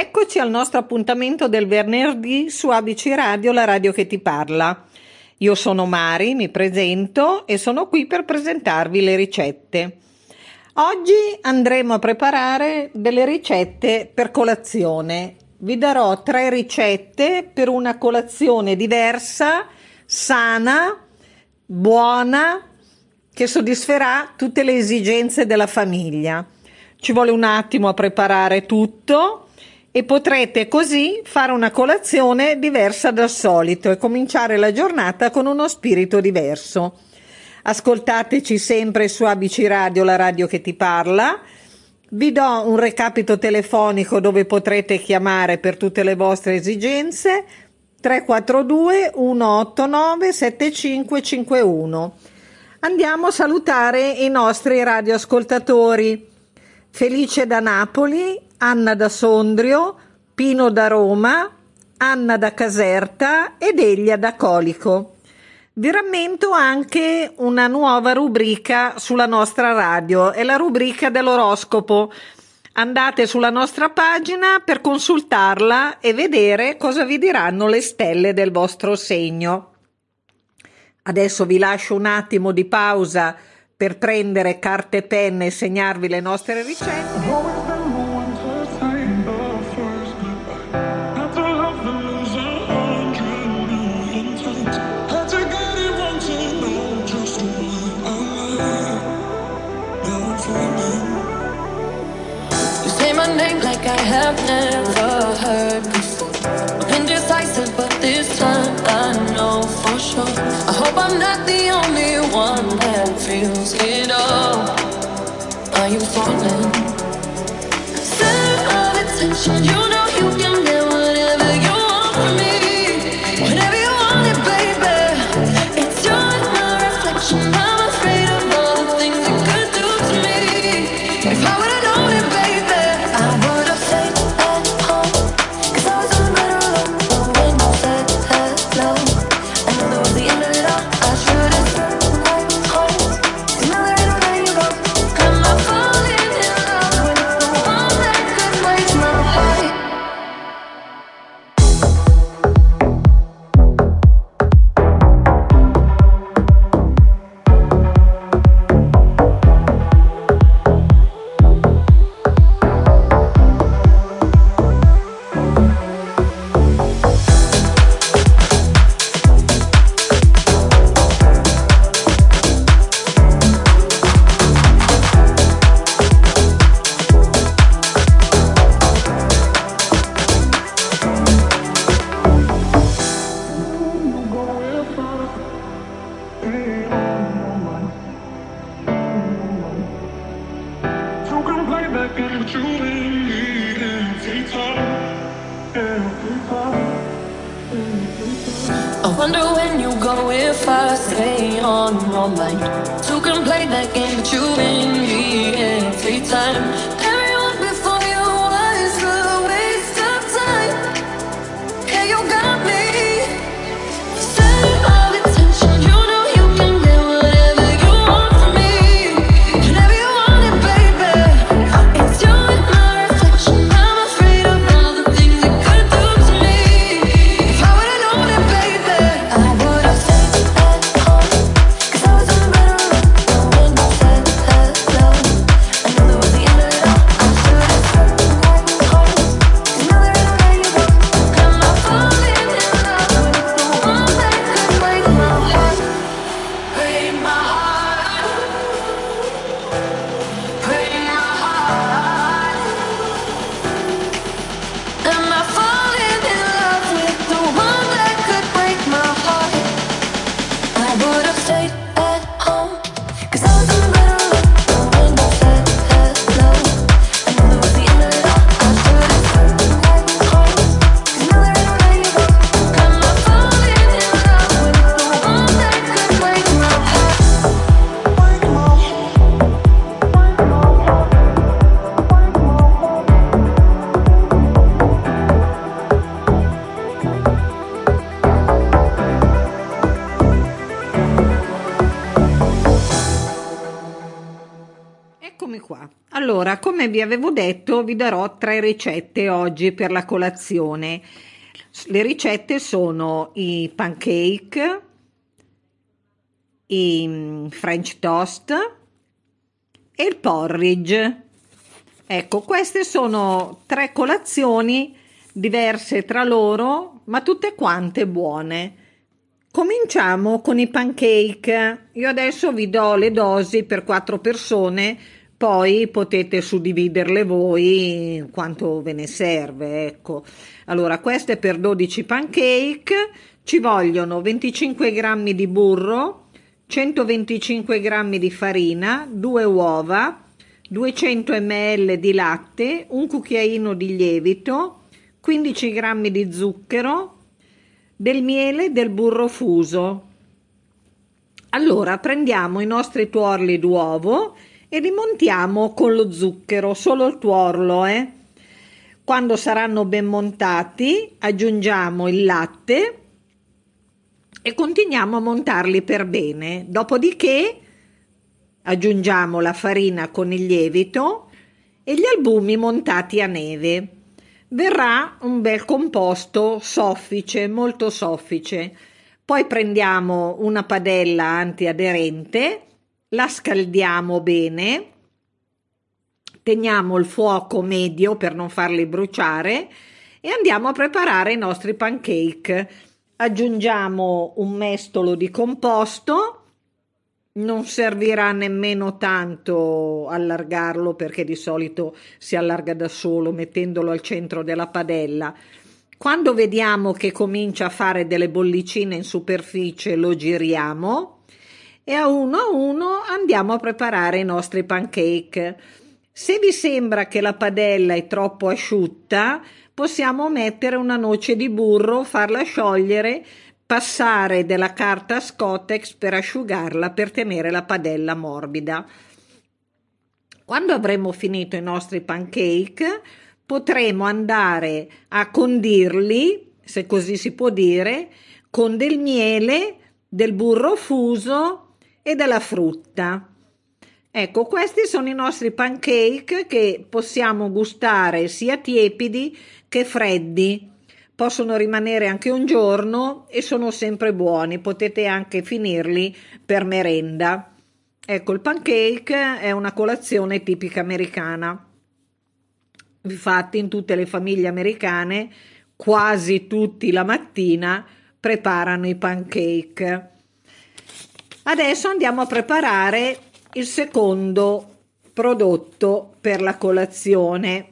Eccoci al nostro appuntamento del venerdì su ABC Radio, la radio che ti parla. Io sono Mari, mi presento e sono qui per presentarvi le ricette. Oggi andremo a preparare delle ricette per colazione. Vi darò tre ricette per una colazione diversa, sana, buona, che soddisferà tutte le esigenze della famiglia. Ci vuole un attimo a preparare tutto e potrete così fare una colazione diversa dal solito e cominciare la giornata con uno spirito diverso. Ascoltateci sempre su ABC Radio, la radio che ti parla. Vi do un recapito telefonico dove potrete chiamare per tutte le vostre esigenze 342 189 7551. Andiamo a salutare i nostri radioascoltatori. Felice da Napoli, Anna da Sondrio, Pino da Roma, Anna da Caserta ed Eglia da Colico. Vi rammento anche una nuova rubrica sulla nostra radio, è la rubrica dell'oroscopo. Andate sulla nostra pagina per consultarla e vedere cosa vi diranno le stelle del vostro segno. Adesso vi lascio un attimo di pausa per prendere carte e penne e segnarvi le nostre ricette. I have never heard before. Indecisive, but this time I know for sure. I hope I'm not the only one that feels it all. Are you falling? Center of attention, you Eccomi qua. Allora, come vi avevo detto, vi darò tre ricette oggi per la colazione. Le ricette sono i pancake, i mm, French toast e il porridge. Ecco, queste sono tre colazioni diverse tra loro, ma tutte quante buone. Cominciamo con i pancake. Io adesso vi do le dosi per quattro persone, poi potete suddividerle voi quanto ve ne serve, ecco. Allora, queste per 12 pancake ci vogliono 25 grammi di burro, 125 grammi di farina, due uova, 200 ml di latte, un cucchiaino di lievito, 15 g di zucchero, del miele del burro fuso. Allora prendiamo i nostri tuorli d'uovo e li montiamo con lo zucchero, solo il tuorlo, eh. Quando saranno ben montati aggiungiamo il latte e continuiamo a montarli per bene. Dopodiché Aggiungiamo la farina con il lievito e gli albumi montati a neve. Verrà un bel composto soffice, molto soffice. Poi prendiamo una padella antiaderente, la scaldiamo bene, teniamo il fuoco medio per non farli bruciare e andiamo a preparare i nostri pancake. Aggiungiamo un mestolo di composto non servirà nemmeno tanto allargarlo perché di solito si allarga da solo mettendolo al centro della padella. Quando vediamo che comincia a fare delle bollicine in superficie lo giriamo e a uno a uno andiamo a preparare i nostri pancake. Se vi sembra che la padella è troppo asciutta, possiamo mettere una noce di burro, farla sciogliere passare della carta Scottex per asciugarla per tenere la padella morbida. Quando avremo finito i nostri pancake, potremo andare a condirli, se così si può dire, con del miele, del burro fuso e della frutta. Ecco, questi sono i nostri pancake che possiamo gustare sia tiepidi che freddi possono rimanere anche un giorno e sono sempre buoni, potete anche finirli per merenda. Ecco, il pancake è una colazione tipica americana. Infatti in tutte le famiglie americane, quasi tutti la mattina, preparano i pancake. Adesso andiamo a preparare il secondo prodotto per la colazione,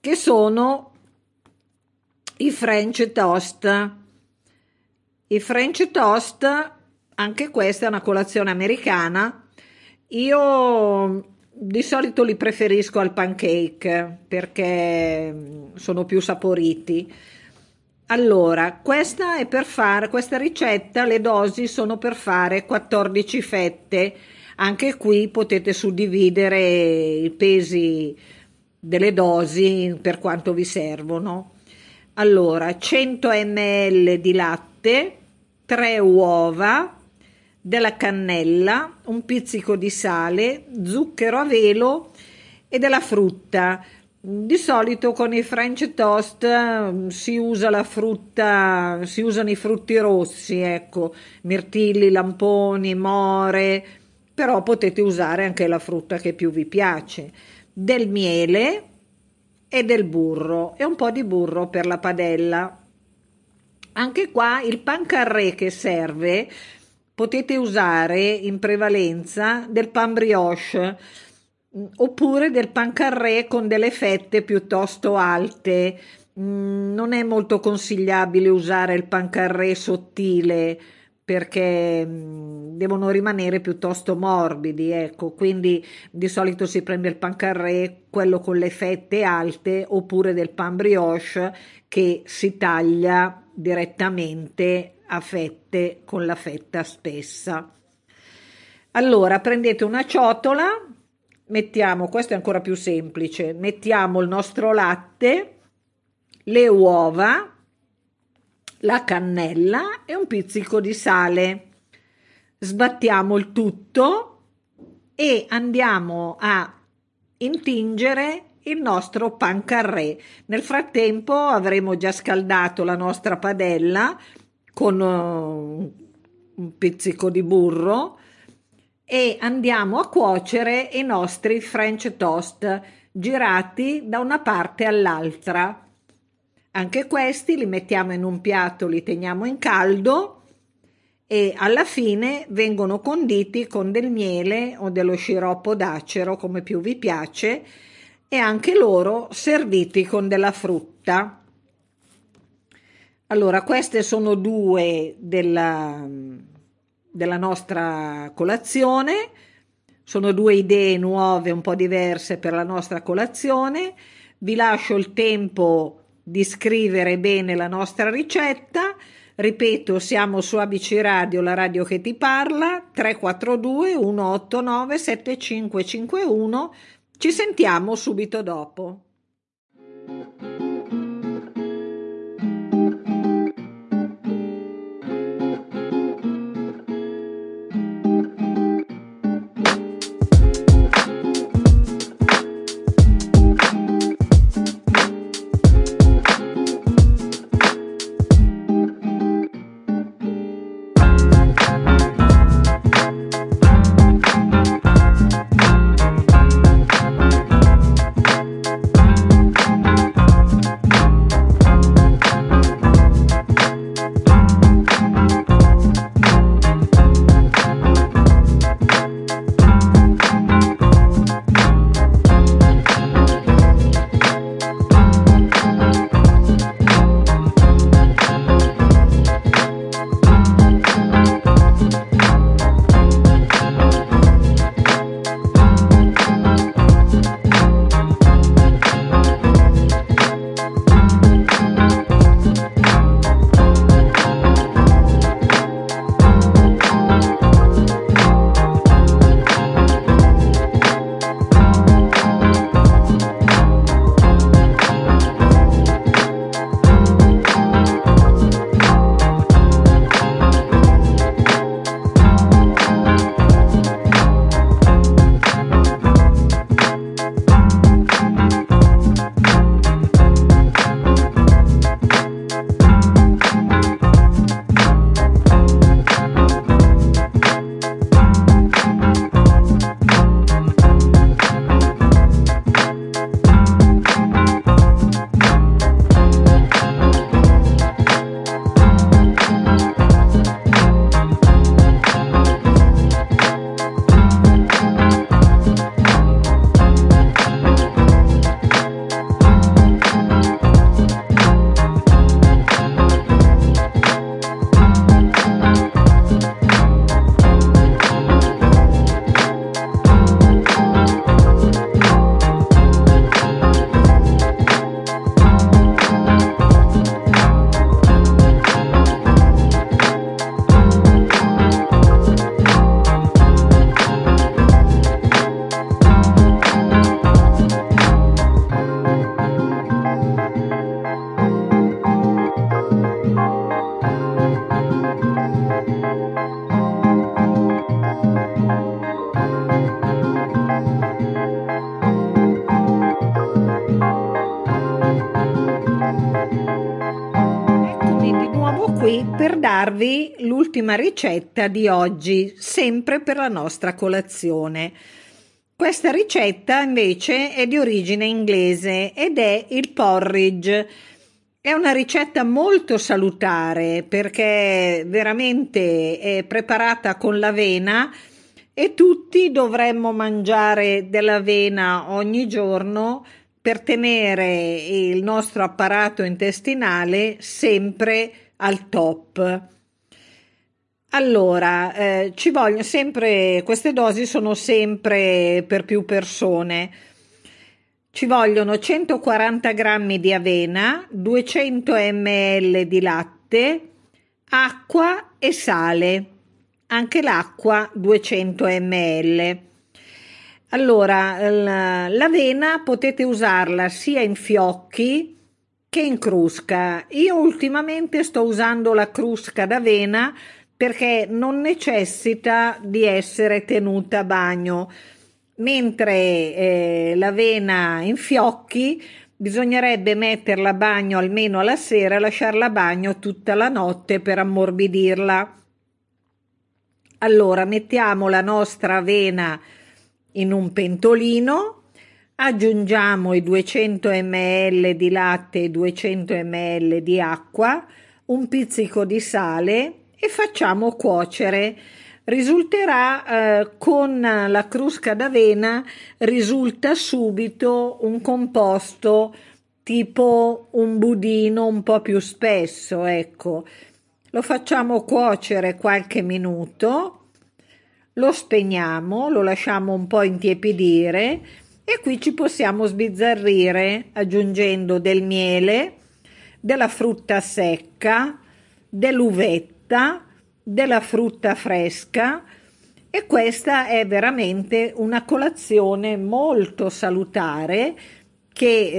che sono i French toast. I French toast, anche questa è una colazione americana. Io di solito li preferisco al pancake perché sono più saporiti. Allora, questa è per fare questa ricetta, le dosi sono per fare 14 fette. Anche qui potete suddividere i pesi delle dosi per quanto vi servono. Allora, 100 ml di latte, 3 uova, della cannella, un pizzico di sale, zucchero a velo e della frutta. Di solito con i French toast mm, si usa la frutta, si usano i frutti rossi, ecco, mirtilli, lamponi, more, però potete usare anche la frutta che più vi piace. Del miele, e del burro e un po' di burro per la padella. Anche qua il pan carré che serve potete usare in prevalenza del pan brioche oppure del pan carré con delle fette piuttosto alte. Mm, non è molto consigliabile usare il pan carré sottile perché mm, devono rimanere piuttosto morbidi, ecco, quindi di solito si prende il pan carré, quello con le fette alte, oppure del pan brioche che si taglia direttamente a fette con la fetta spessa. Allora prendete una ciotola, mettiamo, questo è ancora più semplice, mettiamo il nostro latte, le uova, la cannella e un pizzico di sale. Sbattiamo il tutto e andiamo a intingere il nostro pan carré. Nel frattempo avremo già scaldato la nostra padella con uh, un pizzico di burro e andiamo a cuocere i nostri French toast girati da una parte all'altra. Anche questi li mettiamo in un piatto, li teniamo in caldo e alla fine vengono conditi con del miele o dello sciroppo d'acero come più vi piace e anche loro serviti con della frutta. Allora, queste sono due della, della nostra colazione, sono due idee nuove, un po' diverse per la nostra colazione. Vi lascio il tempo di scrivere bene la nostra ricetta. Ripeto, siamo su ABC Radio, la radio che ti parla, 342 189 7551 ci sentiamo subito dopo. Darvi l'ultima ricetta di oggi, sempre per la nostra colazione. Questa ricetta invece è di origine inglese ed è il porridge. È una ricetta molto salutare perché veramente è preparata con l'avena e tutti dovremmo mangiare dell'avena ogni giorno per tenere il nostro apparato intestinale sempre al top. Allora, eh, ci vogliono sempre, queste dosi sono sempre per più persone. Ci vogliono 140 grammi di avena, 200 ml di latte, acqua e sale. Anche l'acqua 200 ml. Allora, l'avena potete usarla sia in fiocchi che in crusca. Io ultimamente sto usando la crusca d'avena perché non necessita di essere tenuta a bagno. mentre eh, l'avena in fiocchi bisognerebbe metterla a bagno almeno alla sera e lasciarla a bagno tutta la notte per ammorbidirla. Allora mettiamo la nostra avena in un pentolino, aggiungiamo i 200 ml di latte e 200 ml di acqua, un pizzico di sale e facciamo cuocere. Risulterà eh, con la crusca d'avena risulta subito un composto tipo un budino un po' più spesso ecco. Lo facciamo cuocere qualche minuto lo spegniamo lo lasciamo un po' intiepidire e qui ci possiamo sbizzarrire aggiungendo del miele della frutta secca dell'uvetta della frutta fresca. E questa è veramente una colazione molto salutare che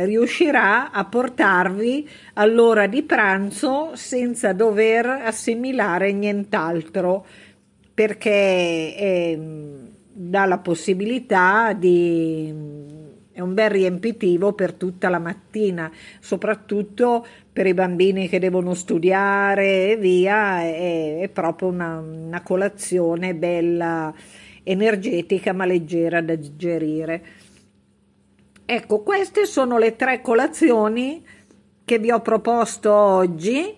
eh, riuscirà a portarvi all'ora di pranzo senza dover assimilare nient'altro perché eh, dà la possibilità di è un bel riempitivo per tutta la mattina, soprattutto per i bambini che devono studiare e via, è, è proprio una, una colazione bella, energetica ma leggera da digerire. Ecco, queste sono le tre colazioni che vi ho proposto oggi,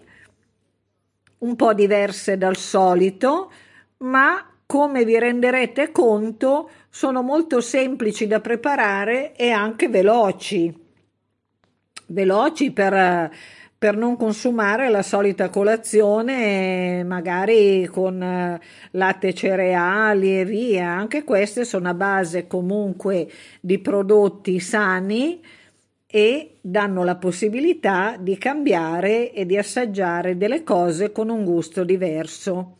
un po' diverse dal solito, ma come vi renderete conto sono molto semplici da preparare e anche veloci. Veloci per, per non consumare la solita colazione, magari con eh, latte cereali e via. Anche queste sono a base comunque di prodotti sani e danno la possibilità di cambiare e di assaggiare delle cose con un gusto diverso.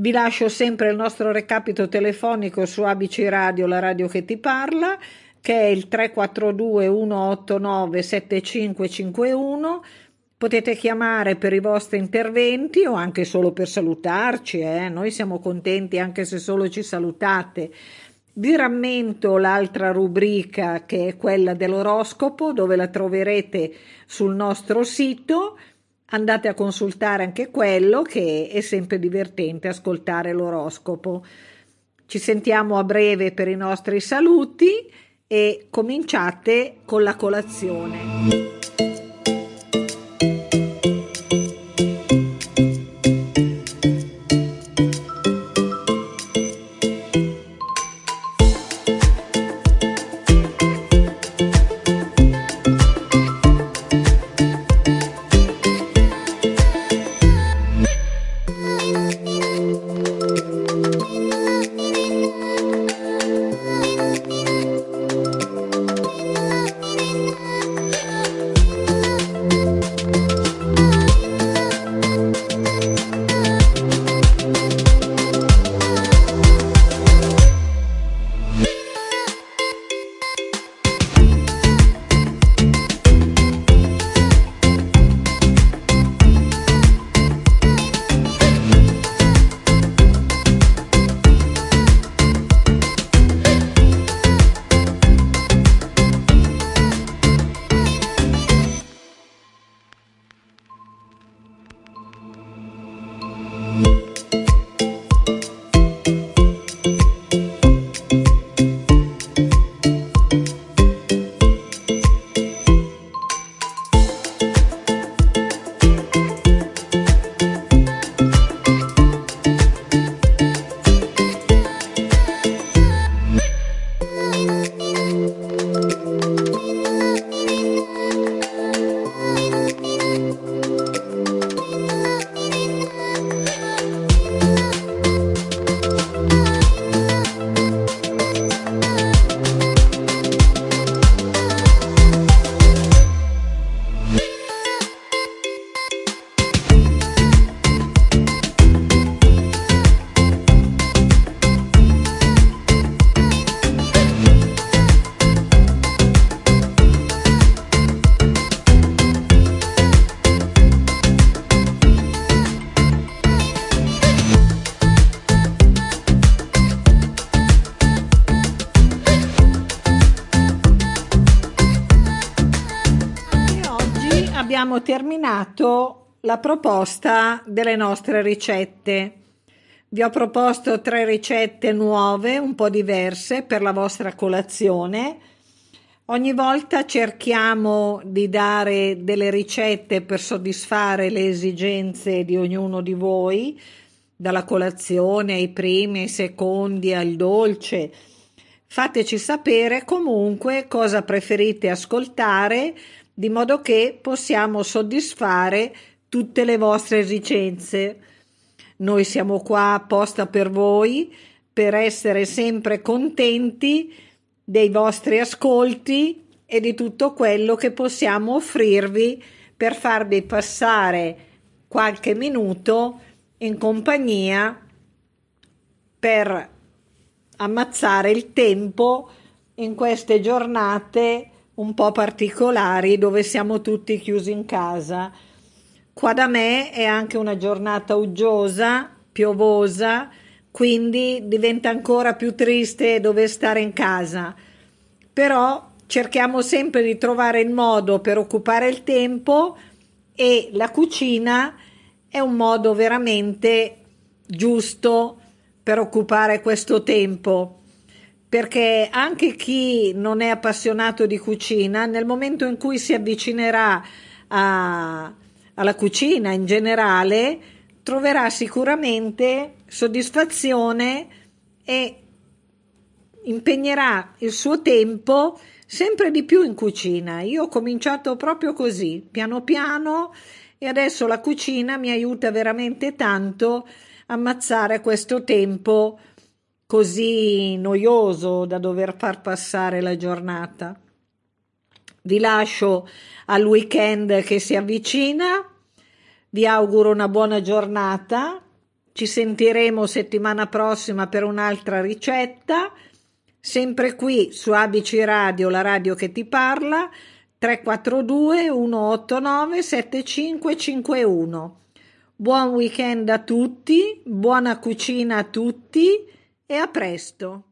Vi lascio sempre il nostro recapito telefonico su ABC Radio, la radio che ti parla, che è il 342 189 7551. Potete chiamare per i vostri interventi o anche solo per salutarci, eh? noi siamo contenti anche se solo ci salutate. Vi rammento l'altra rubrica che è quella dell'oroscopo, dove la troverete sul nostro sito andate a consultare anche quello che è sempre divertente ascoltare l'oroscopo. Ci sentiamo a breve per i nostri saluti e cominciate con la colazione. Abbiamo terminato la proposta delle nostre ricette. Vi ho proposto tre ricette nuove, un po' diverse per la vostra colazione. Ogni volta cerchiamo di dare delle ricette per soddisfare le esigenze di ognuno di voi, dalla colazione ai primi, ai secondi, al dolce. Fateci sapere comunque cosa preferite ascoltare di modo che possiamo soddisfare tutte le vostre esigenze. Noi siamo qua apposta per voi, per essere sempre contenti dei vostri ascolti e di tutto quello che possiamo offrirvi per farvi passare qualche minuto in compagnia per ammazzare il tempo in queste giornate un po' particolari dove siamo tutti chiusi in casa. Qua da me è anche una giornata uggiosa, piovosa, quindi diventa ancora più triste dover stare in casa. Però cerchiamo sempre di trovare il modo per occupare il tempo e la cucina è un modo veramente giusto per occupare questo tempo perché anche chi non è appassionato di cucina, nel momento in cui si avvicinerà a, alla cucina in generale, troverà sicuramente soddisfazione e impegnerà il suo tempo sempre di più in cucina. Io ho cominciato proprio così, piano piano, e adesso la cucina mi aiuta veramente tanto a ammazzare questo tempo così noioso da dover far passare la giornata. Vi lascio al weekend che si avvicina, vi auguro una buona giornata, ci sentiremo settimana prossima per un'altra ricetta, sempre qui su ABC Radio, la radio che ti parla, 342 189 7551. Buon weekend a tutti, buona cucina a tutti e a presto!